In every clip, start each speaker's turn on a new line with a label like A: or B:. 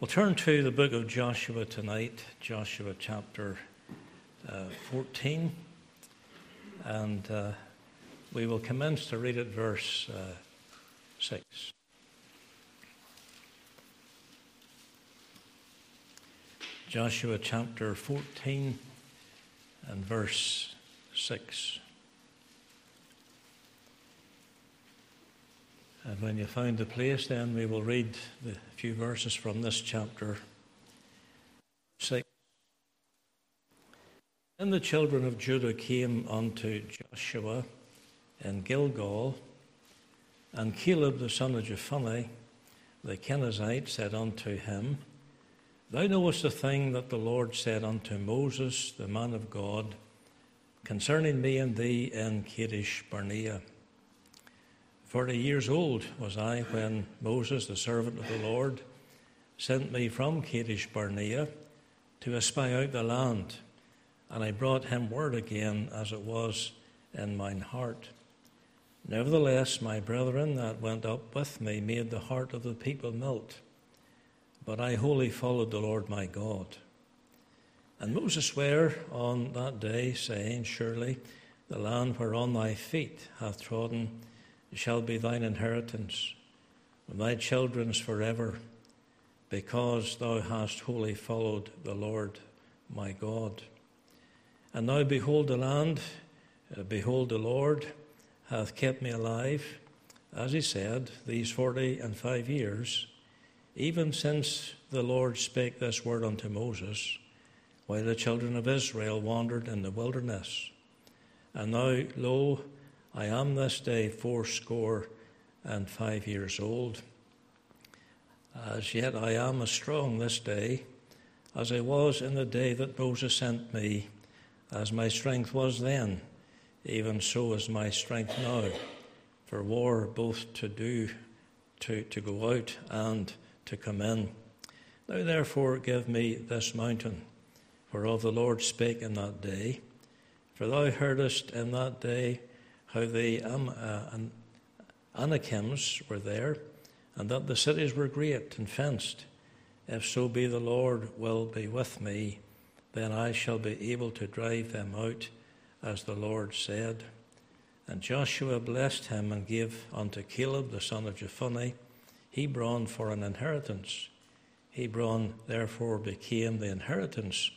A: We'll turn to the book of Joshua tonight, Joshua chapter uh, 14, and uh, we will commence to read at verse uh, 6. Joshua chapter 14 and verse 6. And when you find the place, then we will read the few verses from this chapter 6. Then the children of Judah came unto Joshua in Gilgal, and Caleb the son of Jephunneh, the Kenizzite, said unto him, Thou knowest the thing that the Lord said unto Moses, the man of God, concerning me and thee in Kadesh Barnea. Forty years old was I when Moses, the servant of the Lord, sent me from Kadesh Barnea to espy out the land, and I brought him word again as it was in mine heart. Nevertheless, my brethren that went up with me made the heart of the people melt, but I wholly followed the Lord my God. And Moses sware on that day, saying, Surely the land whereon thy feet hath trodden shall be thine inheritance, and thy children's forever, because thou hast wholly followed the Lord my God. And now behold the land, uh, behold the Lord hath kept me alive, as he said, these forty and five years, even since the Lord spake this word unto Moses, while the children of Israel wandered in the wilderness. And now, lo, I am this day fourscore and five years old. As yet I am as strong this day as I was in the day that Moses sent me, as my strength was then, even so is my strength now, for war both to do, to, to go out and to come in. Now therefore give me this mountain, whereof the Lord spake in that day. For thou heardest in that day how the um, uh, Anakims were there, and that the cities were great and fenced. If so be the Lord will be with me, then I shall be able to drive them out, as the Lord said. And Joshua blessed him and gave unto Caleb the son of Jephunneh Hebron for an inheritance. Hebron therefore became the inheritance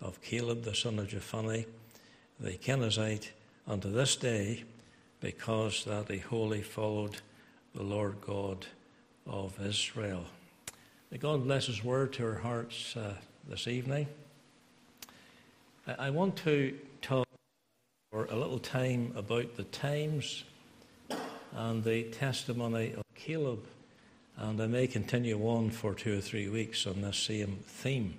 A: of Caleb the son of Jephunneh, the Kenizzite, unto this day because that he wholly followed the Lord God of Israel. May God bless His word to our hearts uh, this evening. I want to talk for a little time about the times and the testimony of Caleb, and I may continue on for two or three weeks on this same theme.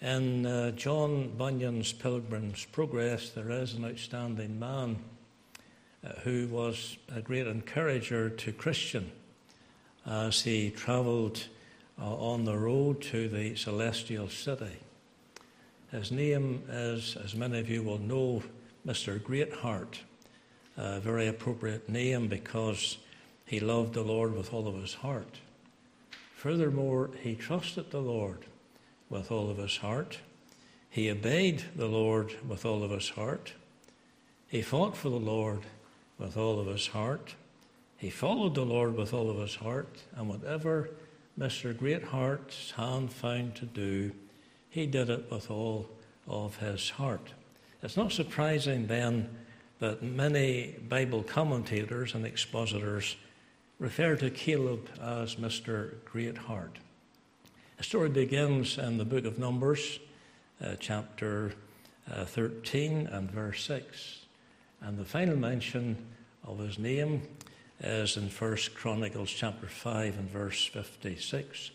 A: In uh, John Bunyan's Pilgrim's Progress, there is an outstanding man who was a great encourager to Christian as he travelled uh, on the road to the celestial city. His name is, as many of you will know, Mr. Greatheart, a very appropriate name because he loved the Lord with all of his heart. Furthermore, he trusted the Lord with all of his heart. He obeyed the Lord with all of his heart. He fought for the Lord with all of his heart. He followed the Lord with all of his heart, and whatever Mr. Greatheart's hand found to do, he did it with all of his heart. It's not surprising then that many Bible commentators and expositors refer to Caleb as Mr. Greatheart. The story begins in the book of Numbers, uh, chapter uh, 13 and verse 6. And the final mention of his name is in 1 Chronicles chapter 5 and verse 56.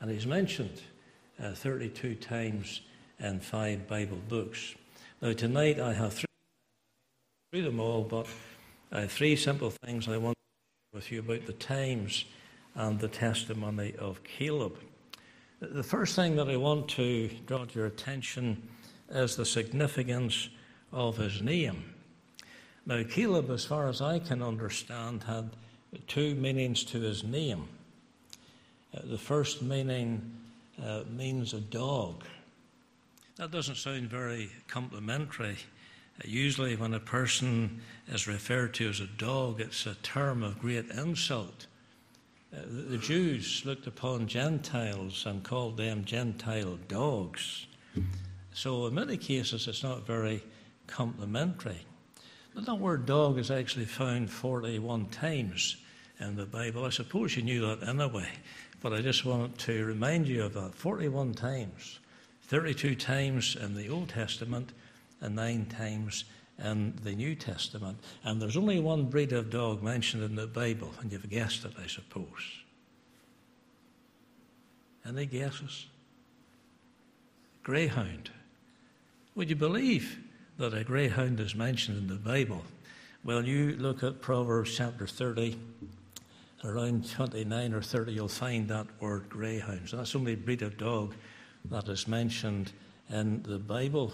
A: And he's mentioned uh, 32 times in five Bible books. Now, tonight I have three, through them all, but have three simple things I want to share with you about the times and the testimony of Caleb. The first thing that I want to draw to your attention is the significance of his name. Now, Caleb, as far as I can understand, had two meanings to his name. Uh, the first meaning uh, means a dog. That doesn't sound very complimentary. Uh, usually, when a person is referred to as a dog, it's a term of great insult. Uh, the, the Jews looked upon Gentiles and called them Gentile dogs. So, in many cases, it's not very complimentary. But that word dog is actually found 41 times in the Bible. I suppose you knew that anyway, but I just wanted to remind you of that 41 times, 32 times in the Old Testament, and nine times in the New Testament. And there's only one breed of dog mentioned in the Bible, and you've guessed it, I suppose. Any guesses? Greyhound. Would you believe that a greyhound is mentioned in the Bible? Well, you look at Proverbs chapter 30, around 29 or 30, you'll find that word greyhound. So that's the only breed of dog that is mentioned in the Bible.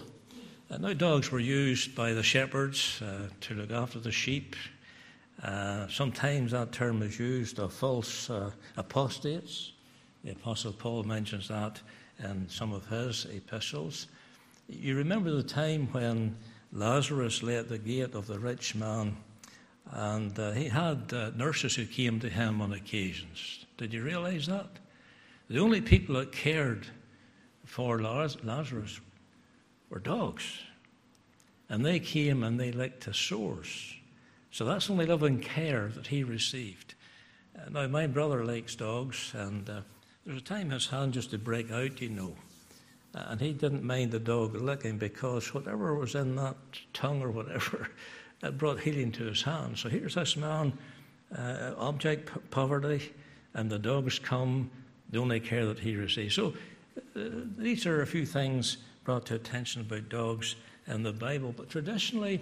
A: Now, dogs were used by the shepherds uh, to look after the sheep. Uh, sometimes that term is used of false uh, apostates. The Apostle Paul mentions that in some of his epistles. You remember the time when Lazarus lay at the gate of the rich man, and uh, he had uh, nurses who came to him on occasions. Did you realize that? The only people that cared for Lazarus were dogs. And they came and they licked his sores. So that's only love and care that he received. Uh, now, my brother likes dogs, and uh, there's a time his hand used to break out, you know. And he didn't mind the dog licking because whatever was in that tongue or whatever, it brought healing to his hand. So here's this man, uh, object poverty, and the dogs come, the only care that he receives. So uh, these are a few things brought to attention about dogs in the Bible. But traditionally,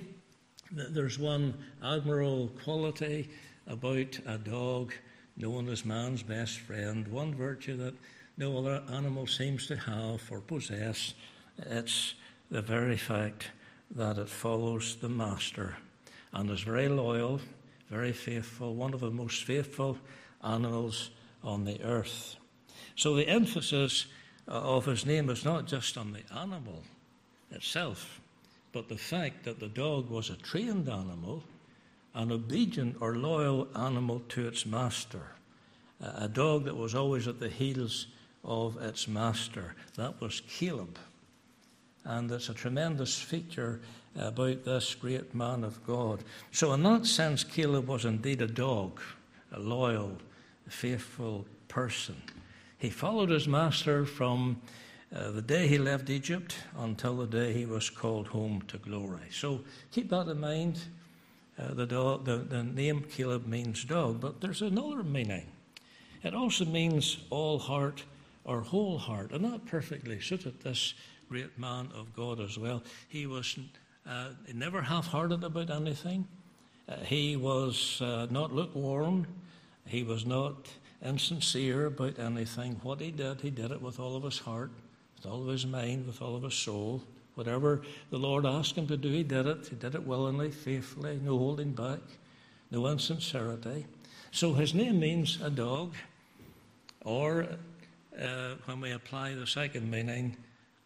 A: there's one admirable quality about a dog known as man's best friend, one virtue that no other animal seems to have or possess. It's the very fact that it follows the master and is very loyal, very faithful, one of the most faithful animals on the earth. So the emphasis of his name is not just on the animal itself, but the fact that the dog was a trained animal, an obedient or loyal animal to its master, a dog that was always at the heels of its master. That was Caleb. And it's a tremendous feature about this great man of God. So, in that sense, Caleb was indeed a dog, a loyal, faithful person. He followed his master from uh, the day he left Egypt until the day he was called home to glory. So keep that in mind. Uh, the, dog, the, the name Caleb means dog, but there's another meaning. It also means all heart or whole heart, and that perfectly suited this great man of God as well. He was uh, never half hearted about anything, uh, he was uh, not lukewarm, he was not insincere about anything. What he did, he did it with all of his heart, with all of his mind, with all of his soul. Whatever the Lord asked him to do, he did it. He did it willingly, faithfully, no holding back, no insincerity. So his name means a dog, or uh, when we apply the second meaning,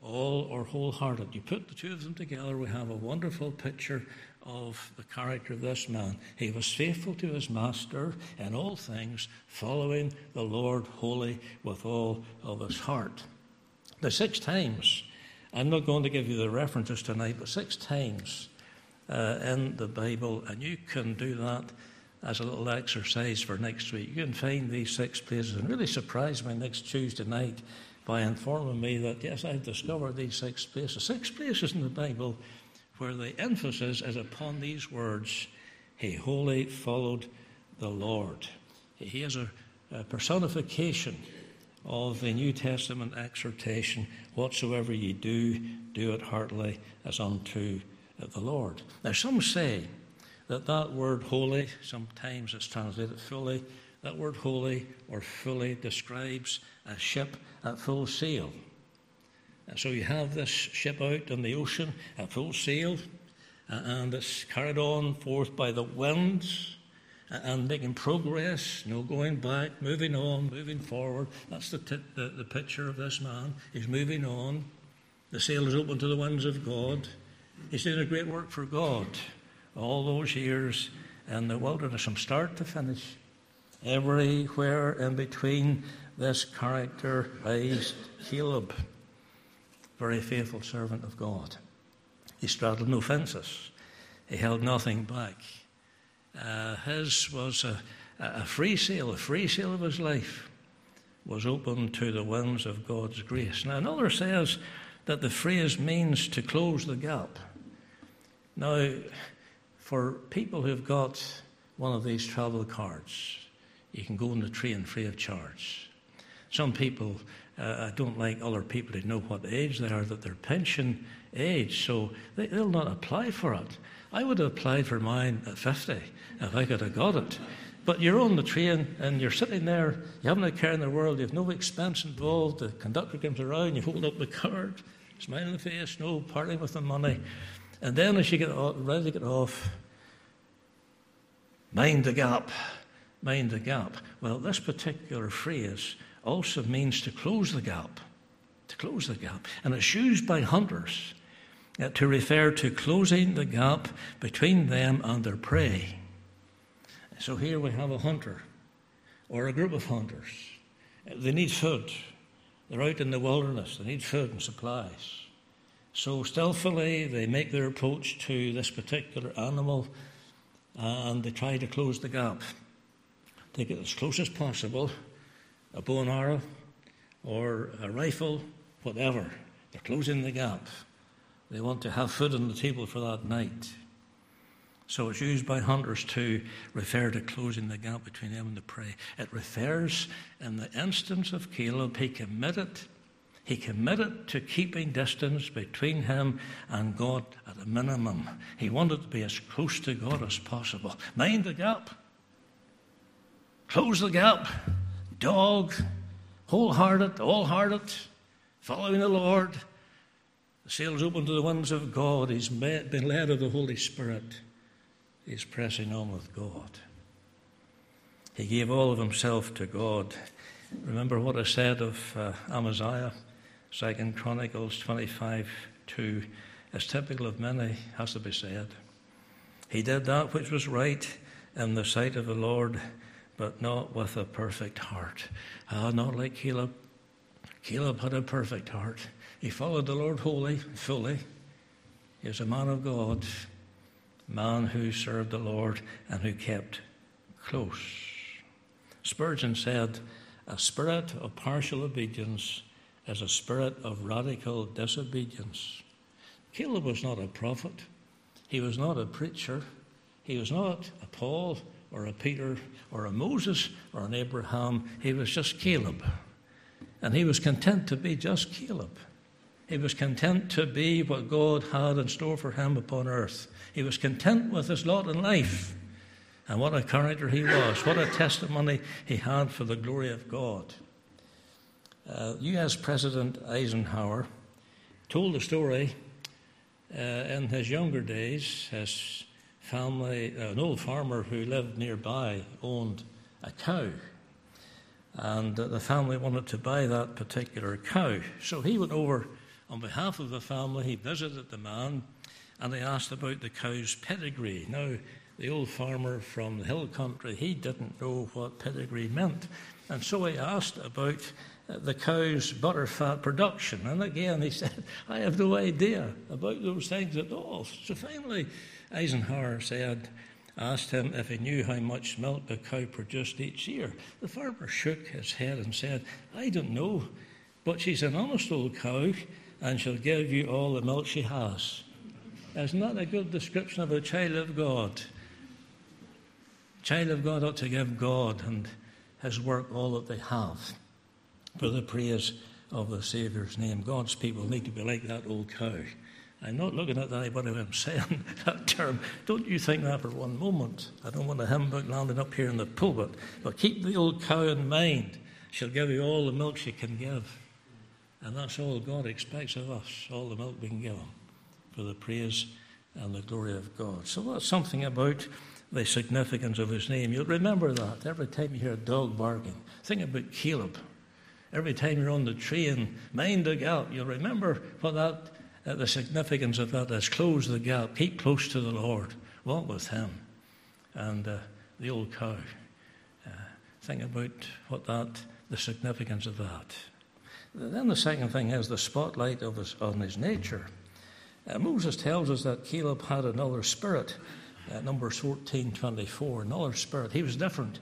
A: all or wholehearted. You put the two of them together, we have a wonderful picture of the character of this man. He was faithful to his master in all things, following the Lord wholly with all of his heart. The six times, I'm not going to give you the references tonight, but six times uh, in the Bible, and you can do that as a little exercise for next week. You can find these six places and really surprise me next Tuesday night by informing me that, yes, I've discovered these six places. Six places in the Bible where the emphasis is upon these words He wholly followed the Lord. He is a, a personification of the New Testament exhortation whatsoever ye do, do it heartily as unto the Lord. Now, some say that that word wholly, sometimes it's translated fully, that word wholly or fully describes a ship at full sail. So you have this ship out on the ocean at full sail, and it's carried on forth by the winds, and making progress, no going back, moving on, moving forward. That's the, t- the, the picture of this man. He's moving on. The sail is open to the winds of God. He's doing a great work for God all those years in the wilderness from start to finish. Everywhere in between this character raised Caleb, very faithful servant of God. He straddled no fences. He held nothing back. Uh, his was a, a free sail, a free sail of his life was open to the winds of God's grace. Now, another says that the phrase means to close the gap. Now, for people who've got one of these travel cards, you can go on the train free of charge. Some people uh, don't like other people to know what age they are, that they're pension age, so they, will not apply for it. I would have applied for mine at 50 if I could have got it. But you're on the train and you're sitting there, you haven't a care in the world, you have no expense involved, the conductor comes around, you hold up the card, smile in the face, no parting with the money. And then as you get ready to get off, mind the gap, mind the gap. Well, this particular phrase also means to close the gap, to close the gap. And it's used by hunters uh, to refer to closing the gap between them and their prey. So here we have a hunter or a group of hunters. They need food. They're out in the wilderness. They need food and supplies. So stealthily they make their approach to this particular animal and they try to close the gap. They get as close as possible a bow and arrow or a rifle, whatever. They're closing the gap. They want to have food on the table for that night. So it's used by hunters to refer to closing the gap between them and the prey. It refers, in the instance of Caleb, he committed, he committed to keeping distance between him and God at a minimum. He wanted to be as close to God as possible. Mind the gap. Close the gap. Dog, wholehearted, all-hearted, following the Lord the sail's open to the winds of God. He's been led of the Holy Spirit. He's pressing on with God. He gave all of himself to God. Remember what I said of uh, Amaziah, Second Chronicles 25 2. As typical of many, has to be said. He did that which was right in the sight of the Lord, but not with a perfect heart. Ah, not like Caleb. Caleb had a perfect heart. He followed the Lord wholly, fully. He was a man of God, man who served the Lord and who kept close. Spurgeon said, A spirit of partial obedience is a spirit of radical disobedience. Caleb was not a prophet, he was not a preacher, he was not a Paul or a Peter or a Moses or an Abraham. He was just Caleb. And he was content to be just Caleb. He was content to be what God had in store for him upon earth. He was content with his lot in life. And what a character he was. What a testimony he had for the glory of God. Uh, U.S. President Eisenhower told a story uh, in his younger days. His family, uh, an old farmer who lived nearby, owned a cow. And the family wanted to buy that particular cow. So he went over on behalf of the family, he visited the man and he asked about the cow's pedigree. Now, the old farmer from the hill country, he didn't know what pedigree meant. And so he asked about the cow's butterfat production. And again, he said, I have no idea about those things at all. So finally, Eisenhower said, asked him if he knew how much milk the cow produced each year. The farmer shook his head and said, I don't know, but she's an honest old cow and she'll give you all the milk she has. Isn't that a good description of a child of God? Child of God ought to give God and His work all that they have for the praise of the Saviour's name. God's people need to be like that old cow. I'm not looking at anybody when I'm saying that term. Don't you think that for one moment. I don't want a hymn book landing up here in the pulpit. But keep the old cow in mind. She'll give you all the milk she can give. And that's all God expects of us, all the milk we can give Him for the praise and the glory of God. So that's something about the significance of his name. You'll remember that every time you hear a dog barking. Think about Caleb. Every time you're on the train, mind the gap. You'll remember what that, uh, the significance of that is. Close the gap. Keep close to the Lord. Walk with Him. And uh, the old cow. Uh, think about what that, the significance of that. Then the second thing is the spotlight of his, on his nature. Uh, Moses tells us that Caleb had another spirit. Uh, Numbers 14 24, another spirit. He was different.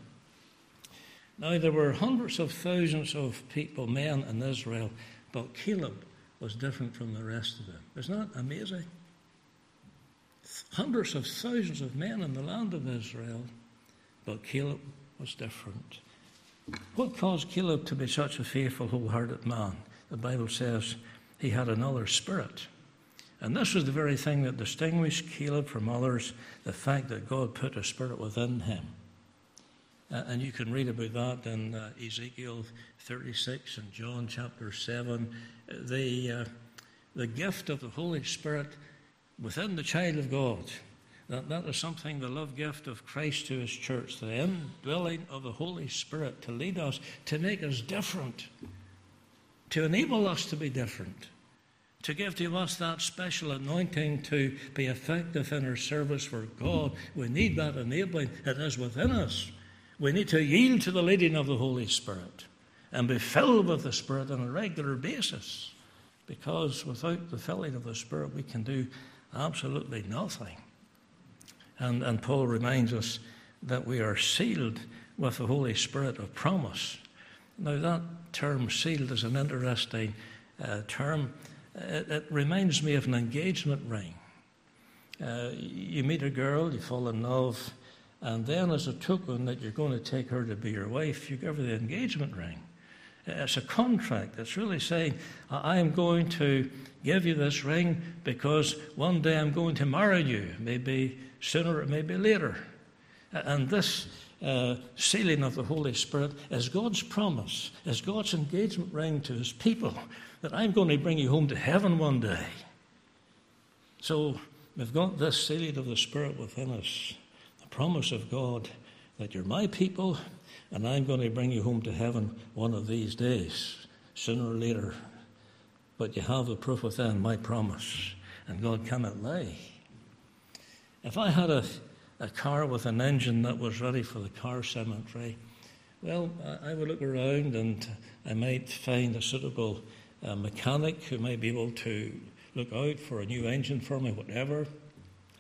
A: Now, there were hundreds of thousands of people, men in Israel, but Caleb was different from the rest of them. Isn't that amazing? Hundreds of thousands of men in the land of Israel, but Caleb was different. What caused Caleb to be such a faithful, wholehearted man? The Bible says he had another spirit. And this was the very thing that distinguished Caleb from others the fact that God put a spirit within him. Uh, and you can read about that in uh, Ezekiel 36 and John chapter 7. The, uh, the gift of the Holy Spirit within the child of God. That, that is something, the love gift of Christ to his church, the indwelling of the Holy Spirit to lead us, to make us different, to enable us to be different, to give to us that special anointing to be effective in our service for God. We need that enabling. It is within us. We need to yield to the leading of the Holy Spirit and be filled with the Spirit on a regular basis. Because without the filling of the Spirit, we can do absolutely nothing. And, and Paul reminds us that we are sealed with the Holy Spirit of promise. Now, that term sealed is an interesting uh, term. It, it, reminds me of an engagement ring. Uh, you meet a girl, you fall in love, and then, as a token that you're going to take her to be your wife, you give her the engagement ring. It's a contract. It's really saying, I am going to give you this ring because one day I'm going to marry you, maybe sooner maybe later. And this uh, sealing of the Holy Spirit is God's promise, is God's engagement ring to his people that I'm going to bring you home to heaven one day. So we've got this sealing of the Spirit within us promise of God that you're my people and I'm going to bring you home to heaven one of these days, sooner or later. But you have the proof within my promise, and God cannot lie. If I had a, a car with an engine that was ready for the car cemetery, well, I, I would look around and I might find a suitable uh, mechanic who might be able to look out for a new engine for me, whatever,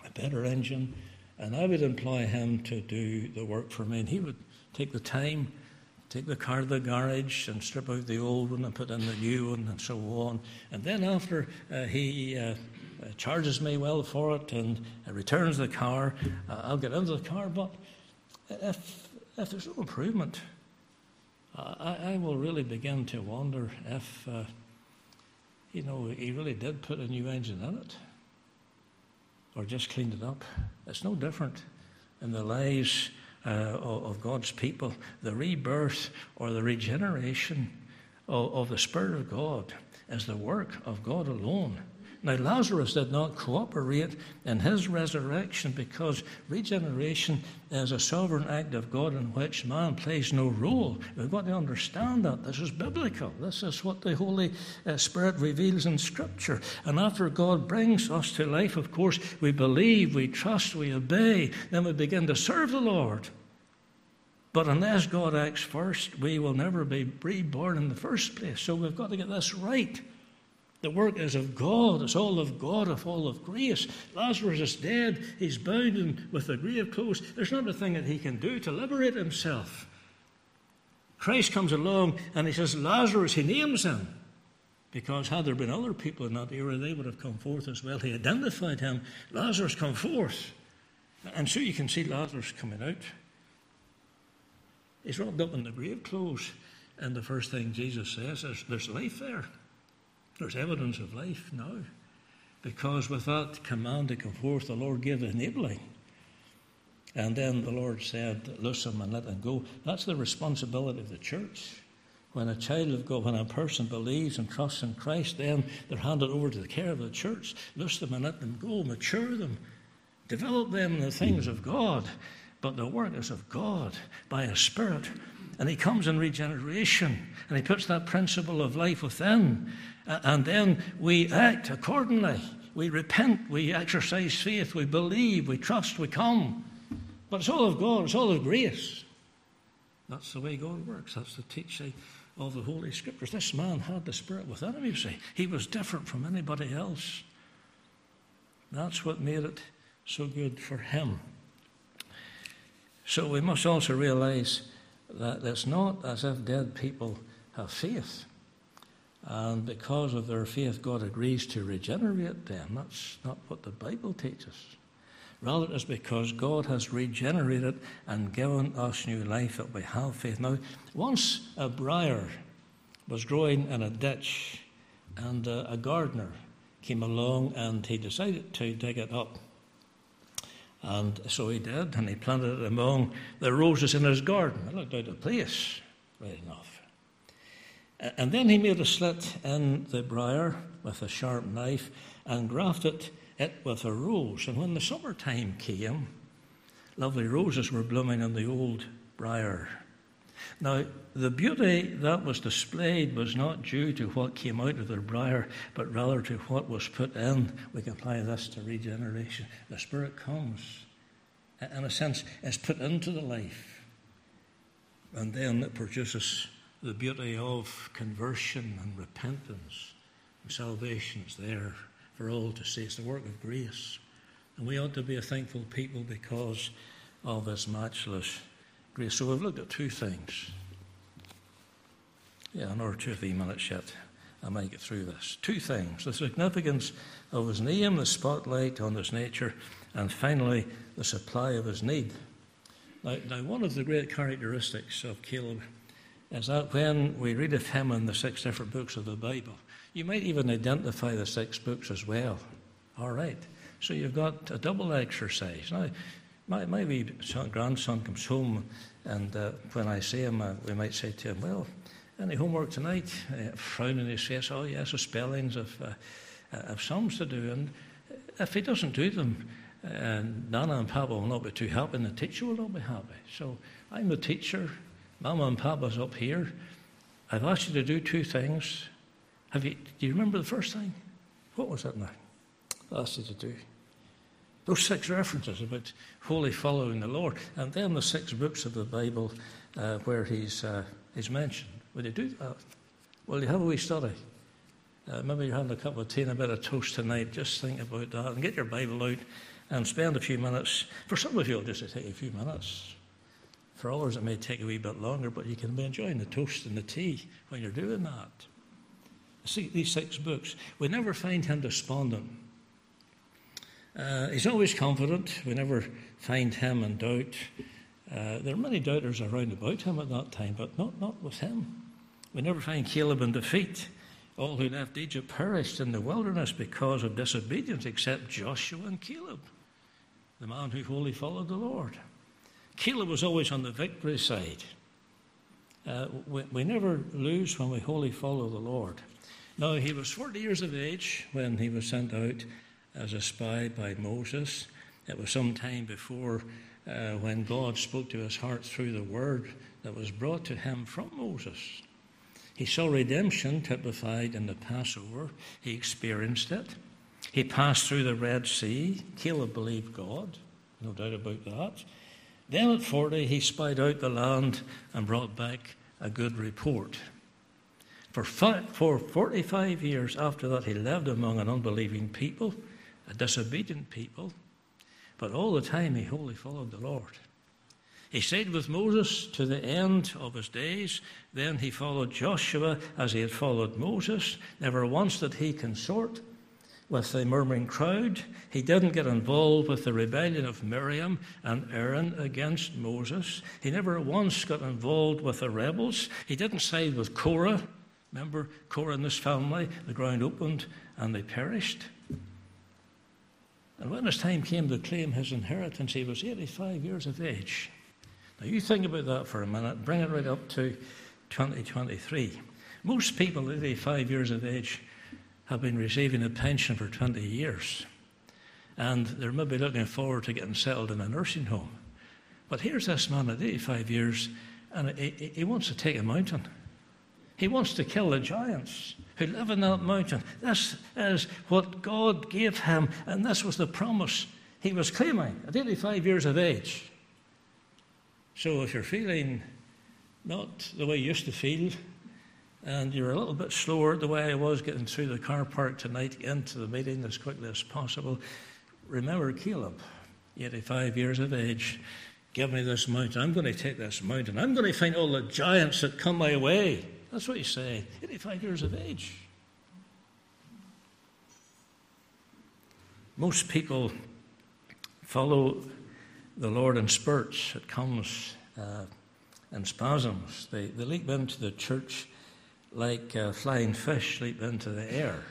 A: a better engine and I would employ him to do the work for me. And he would take the time, take the car to the garage and strip out the old one and put in the new one and so on. And then after uh, he uh, uh charges me well for it and returns the car, uh, I'll get into the car. But if, if there's no improvement, I, I will really begin to wonder if, uh, you know, he really did put a new engine in it or just cleaned it up. It's no different in the lives uh, of God's people. The rebirth or the regeneration of, of the Spirit of God is the work of God alone. Now, Lazarus did not cooperate in his resurrection because regeneration is a sovereign act of God in which man plays no role. We've got to understand that. This is biblical. This is what the Holy uh, Spirit reveals in Scripture. And after God brings us to life, of course, we believe, we trust, we obey, then we begin to serve the Lord. But unless God acts first, we will never be reborn in the first place. So we've got to get this right. The work is of God. It's all of God, of all of grace. Lazarus is dead. He's bound with the grave clothes. There's not a thing that he can do to liberate himself. Christ comes along and he says, Lazarus, he names him. Because had there been other people in that era, they would have come forth as well. He identified him. Lazarus, come forth. And so you can see Lazarus coming out. He's wrapped up in the grave clothes. And the first thing Jesus says is, There's life there. There's evidence of life now. Because with that command to come forth, the Lord gave enabling. And then the Lord said, Loose him and let him go. That's the responsibility of the church. When a child of God, when a person believes and trusts in Christ, then they're handed over to the care of the church. Loose them and let them go, mature them, develop them in the things of God. but the work is of God by a Spirit. And He comes in regeneration and He puts that principle of life within. And then we act accordingly. We repent, we exercise faith, we believe, we trust, we come. But it's all of God, it's all of grace. That's the way God works. That's the teaching of the Holy Scriptures. This man had the Spirit within him, you see. He was different from anybody else. That's what made it so good for him. So we must also realize that it's not as if dead people have faith. And because of their faith, God agrees to regenerate them. That's not what the Bible teaches. Rather, it's because God has regenerated and given us new life that we have faith. Now, once a briar was growing in a ditch, and uh, a gardener came along and he decided to dig it up. And so he did, and he planted it among the roses in his garden. It looked out of place, right enough. And then he made a slit in the briar with a sharp knife and grafted it with a rose. And when the summertime came, lovely roses were blooming in the old briar. Now, the beauty that was displayed was not due to what came out of the briar, but rather to what was put in. We can apply this to regeneration. The Spirit comes, in a sense, is put into the life, and then it produces the beauty of conversion and repentance and salvation is there for all to see. It's the work of grace. And we ought to be a thankful people because of this matchless grace. So we've looked at two things. Yeah, another two or three minutes yet. I might get through this. Two things the significance of his name, the spotlight on his nature, and finally, the supply of his need. Now, now, one of the great characteristics of Caleb is that when we read of him in the six different books of the Bible, you might even identify the six books as well. All right. So you've got a double exercise. Now, my, my wee son, grandson comes home, and uh, when I see him, uh, we might say to him, Well, any homework tonight? Uh, frown in his face, Oh, yes, the spellings of, uh, uh, of sums to do. And if he doesn't do them, uh, Nana and Papa will not be too happy, and the teacher will not be happy. So I'm the teacher, Mama and Papa's up here. I've asked you to do two things. Have you, do you remember the first thing? What was that now? I asked you to do. Those six references about wholly following the Lord. And then the six books of the Bible uh, where he's, uh, he's mentioned. Will you do that? Will you have a wee study? Uh, maybe you're having a cup of tea and a bit of toast tonight. Just think about that and get your Bible out and spend a few minutes. For some of you, it'll just take a few minutes. For others, it may take a wee bit longer, but you can be enjoying the toast and the tea when you're doing that. See, these six books, we never find him despondent. Uh, he's always confident. We never find him in doubt. Uh, there are many doubters around about him at that time, but not, not with him. We never find Caleb in defeat. All who left Egypt perished in the wilderness because of disobedience, except Joshua and Caleb, the man who wholly followed the Lord. Caleb was always on the victory side. Uh, we, we never lose when we wholly follow the Lord. Now, he was 40 years of age when he was sent out as a spy by Moses. It was some time before uh, when God spoke to his heart through the word that was brought to him from Moses. He saw redemption typified in the Passover, he experienced it. He passed through the Red Sea. Caleb believed God, no doubt about that. Then at 40, he spied out the land and brought back a good report. For, for 45 years after that, he lived among an unbelieving people a disobedient people, but all the time he wholly followed the Lord. He stayed with Moses to the end of his days. Then he followed Joshua as he had followed Moses. Never once did he consort with the murmuring crowd. He didn't get involved with the rebellion of Miriam and Aaron against Moses. He never once got involved with the rebels. He didn't side with Korah. Remember Korah and his family? The ground opened and they perished. And when his time came to claim his inheritance, he was 85 years of age. Now, you think about that for a minute, bring it right up to 2023. Most people at 85 years of age have been receiving a pension for 20 years. And they're maybe looking forward to getting settled in a nursing home. But here's this man at 85 years, and he, he wants to take a mountain. He wants to kill the giants who live in that mountain. This is what God gave him, and this was the promise he was claiming at 85 years of age. So if you're feeling not the way you used to feel, and you're a little bit slower the way I was getting through the car park tonight into the meeting as quickly as possible, remember Caleb, 85 years of age. Give me this mountain. I'm going to take this mountain. I'm going to find all the giants that come my way. That's what he's saying. 85 years of age. Most people follow the Lord in spurts. It comes uh, in spasms. They, they leap into the church like uh, flying fish leap into the air.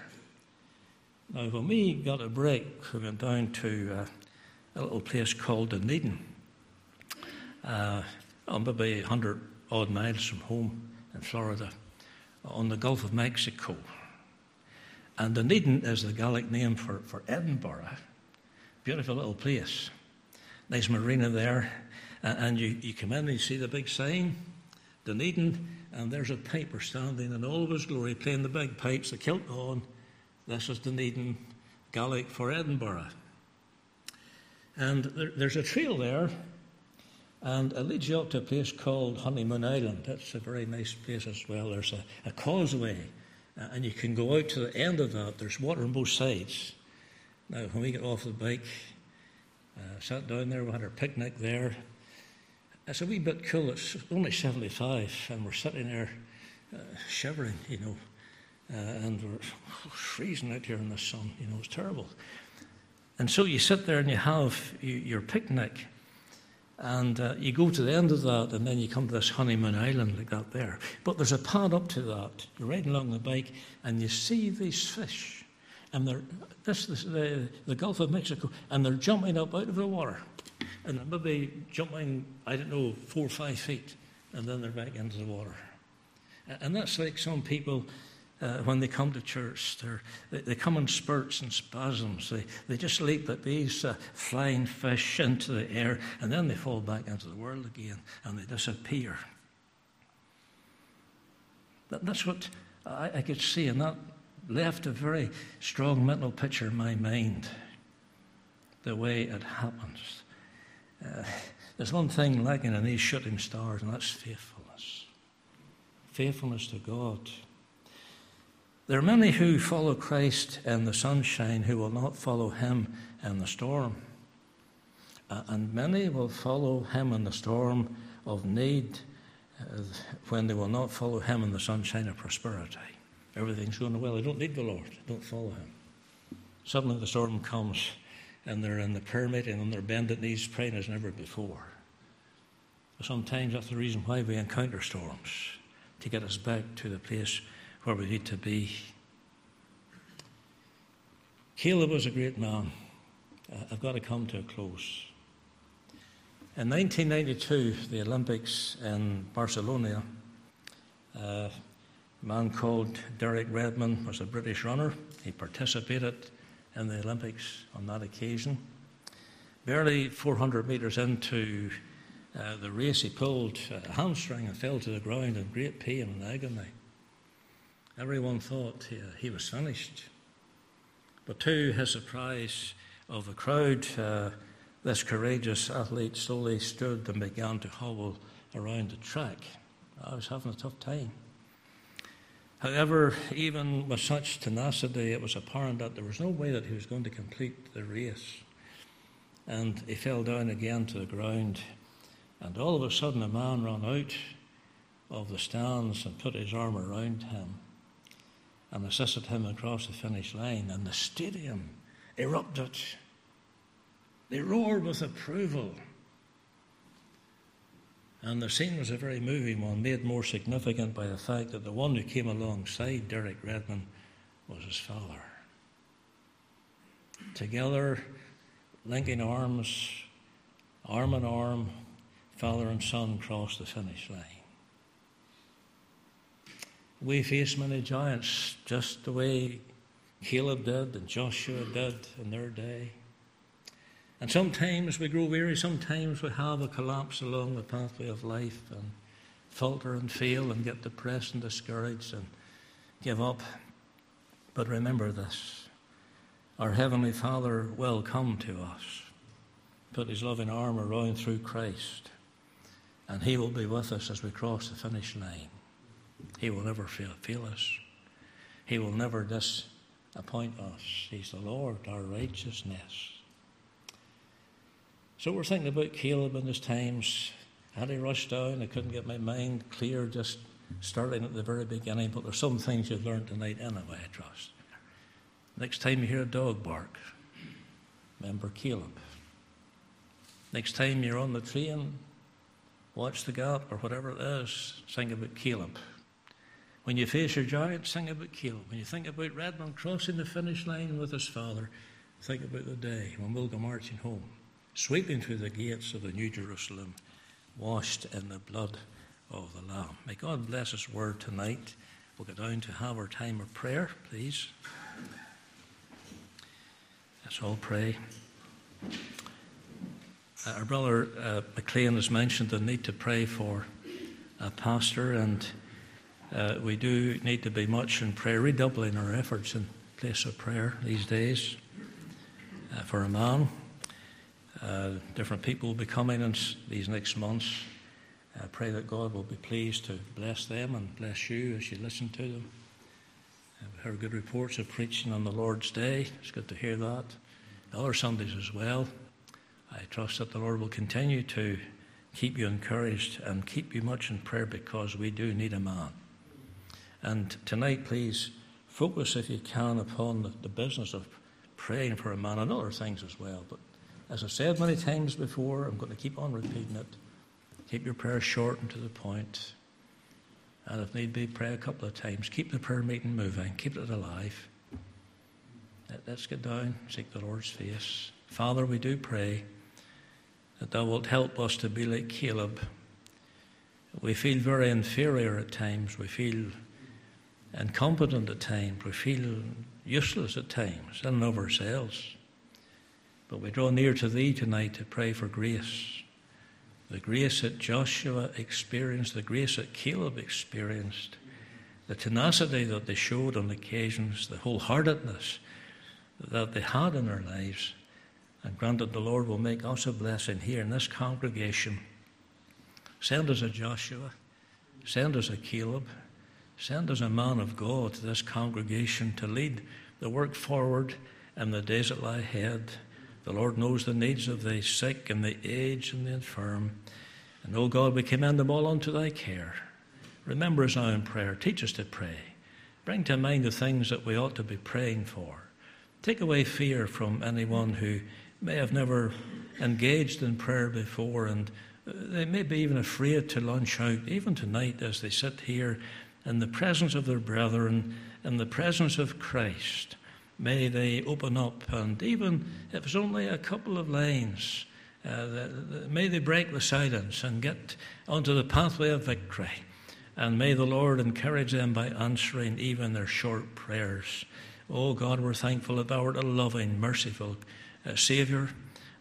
A: Now, when we got a break, we went down to uh, a little place called Dunedin, uh, maybe 100 odd miles from home in Florida, on the Gulf of Mexico. And Dunedin is the Gaelic name for, for Edinburgh. Beautiful little place. Nice marina there. And you, you come in and you see the big sign, Dunedin, and there's a piper standing in all of his glory playing the big pipes, the kilt on. This is Dunedin Gaelic for Edinburgh. And there, there's a trail there, and it leads you up to a place called Honeymoon Island. That's a very nice place as well. There's a, a causeway, and you can go out to the end of that. There's water on both sides. Now, when we get off the bike, uh, sat down there, we had our picnic there. It's a wee bit cool. It's only 75, and we're sitting there uh, shivering, you know, uh, and we're freezing out here in the sun. You know, it's terrible. And so you sit there and you have your picnic, and uh, you go to the end of that, and then you come to this honeymoon island like that there. But there's a path up to that. You're riding along the bike, and you see these fish, and they're this, this the, the Gulf of Mexico, and they're jumping up out of the water and they're maybe jumping, I don't know, four or five feet, and then they're back into the water. And that's like some people uh, when they come to church. They, they come in spurts and spasms. They, they just leap at these uh, flying fish into the air, and then they fall back into the world again, and they disappear. That, that's what I, I could see, and that left a very strong mental picture in my mind the way it happens. Uh, there's one thing lacking in these shooting stars, and that's faithfulness. Faithfulness to God. There are many who follow Christ in the sunshine who will not follow him in the storm. Uh, and many will follow him in the storm of need uh, when they will not follow him in the sunshine of prosperity. Everything's going well. They don't need the Lord, they don't follow him. Suddenly the storm comes and they're in the pyramid and on their bended knees praying as never before. Sometimes that's the reason why we encounter storms, to get us back to the place where we need to be. Caleb was a great man. Uh, I've got to come to a close. In 1992, the Olympics in Barcelona, uh, a man called Derek Redmond was a British runner. He participated in the Olympics on that occasion. Barely 400 metres into uh, the race, he pulled a hamstring and fell to the ground in great pain and agony. Everyone thought he, he was finished. But to his surprise of the crowd, uh, this courageous athlete slowly stood and began to hobble around the track. I was having a tough time. However, even with such tenacity, it was apparent that there was no way that he was going to complete the race. And he fell down again to the ground. And all of a sudden, a man ran out of the stands and put his arm around him and assisted him across the finish line. And the stadium erupted. They roared with approval. And the scene was a very moving one, made more significant by the fact that the one who came alongside Derek Redmond was his father. Together, linking arms, arm in arm, father and son crossed the finish line. We face many giants just the way Caleb did and Joshua did in their day. And sometimes we grow weary, sometimes we have a collapse along the pathway of life and falter and fail and get depressed and discouraged and give up. But remember this our Heavenly Father will come to us, put His loving arm around through Christ, and He will be with us as we cross the finish line. He will never fail, fail us, He will never disappoint us. He's the Lord, our righteousness. So we're thinking about Caleb in his times. Had he rushed down? I couldn't get my mind clear just starting at the very beginning, but there's some things you've learned tonight anyway, I trust. Next time you hear a dog bark, remember Caleb. Next time you're on the train, watch the gap or whatever it is, think about Caleb. When you face your giant, think about Caleb. When you think about Redmond crossing the finish line with his father, think about the day when we'll go marching home, sweeping through the gates of the New Jerusalem, washed in the blood of the Lamb. May God bless His word tonight. We'll go down to have our time of prayer, please. Let's all pray. Uh, our brother uh, McLean has mentioned the need to pray for a pastor, and uh, we do need to be much in prayer, redoubling our efforts in place of prayer these days uh, for a man. Uh, different people will be coming in these next months. I pray that God will be pleased to bless them and bless you as you listen to them. I've heard good reports of preaching on the Lord's Day. It's good to hear that. Other Sundays as well. I trust that the Lord will continue to keep you encouraged and keep you much in prayer because we do need a man. And tonight, please focus, if you can, upon the, business of praying for a man and other things as well. But as I've said many times before, I'm going to keep on repeating it. Keep your prayers short and to the point. And if need be, pray a couple of times. Keep the prayer meeting moving. Keep it alive. Let's get down, seek the Lord's face. Father, we do pray that Thou wilt help us to be like Caleb. We feel very inferior at times. We feel incompetent at times. We feel useless at times in and of ourselves. But we draw near to Thee tonight to pray for grace the grace that Joshua experienced, the grace that Caleb experienced, the tenacity that they showed on occasions, the wholeheartedness that they had in their lives. And granted, the Lord will make us a blessing here in this congregation. Send us a Joshua, send us a Caleb, send us a man of God to this congregation to lead the work forward in the days that lie ahead. The Lord knows the needs of the sick and the aged and the infirm. And, O oh God, we commend them all unto thy care. Remember us now in prayer. Teach us to pray. Bring to mind the things that we ought to be praying for. Take away fear from anyone who may have never engaged in prayer before and uh, they may be even afraid to launch out, even tonight as they sit here in the presence of their brethren, in the presence of Christ. May they open up, and even if it's only a couple of lines, uh, the, the, may they break the silence and get onto the pathway of victory. And may the Lord encourage them by answering even their short prayers. Oh God, we're thankful that Thou art a loving, merciful uh, Saviour.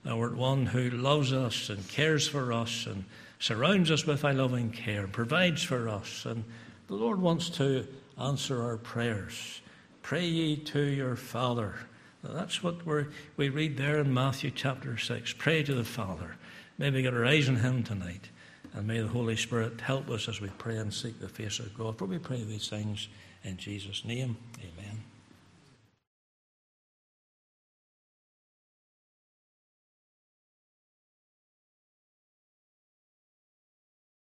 A: Thou art one who loves us and cares for us and surrounds us with Thy loving care, provides for us. And the Lord wants to answer our prayers. Pray ye to your Father. That's what we we read there in Matthew chapter 6. Pray to the Father. May we get our eyes on Him tonight. And may the Holy Spirit help us as we pray and seek the face of God. For we pray these things in Jesus' name. Amen.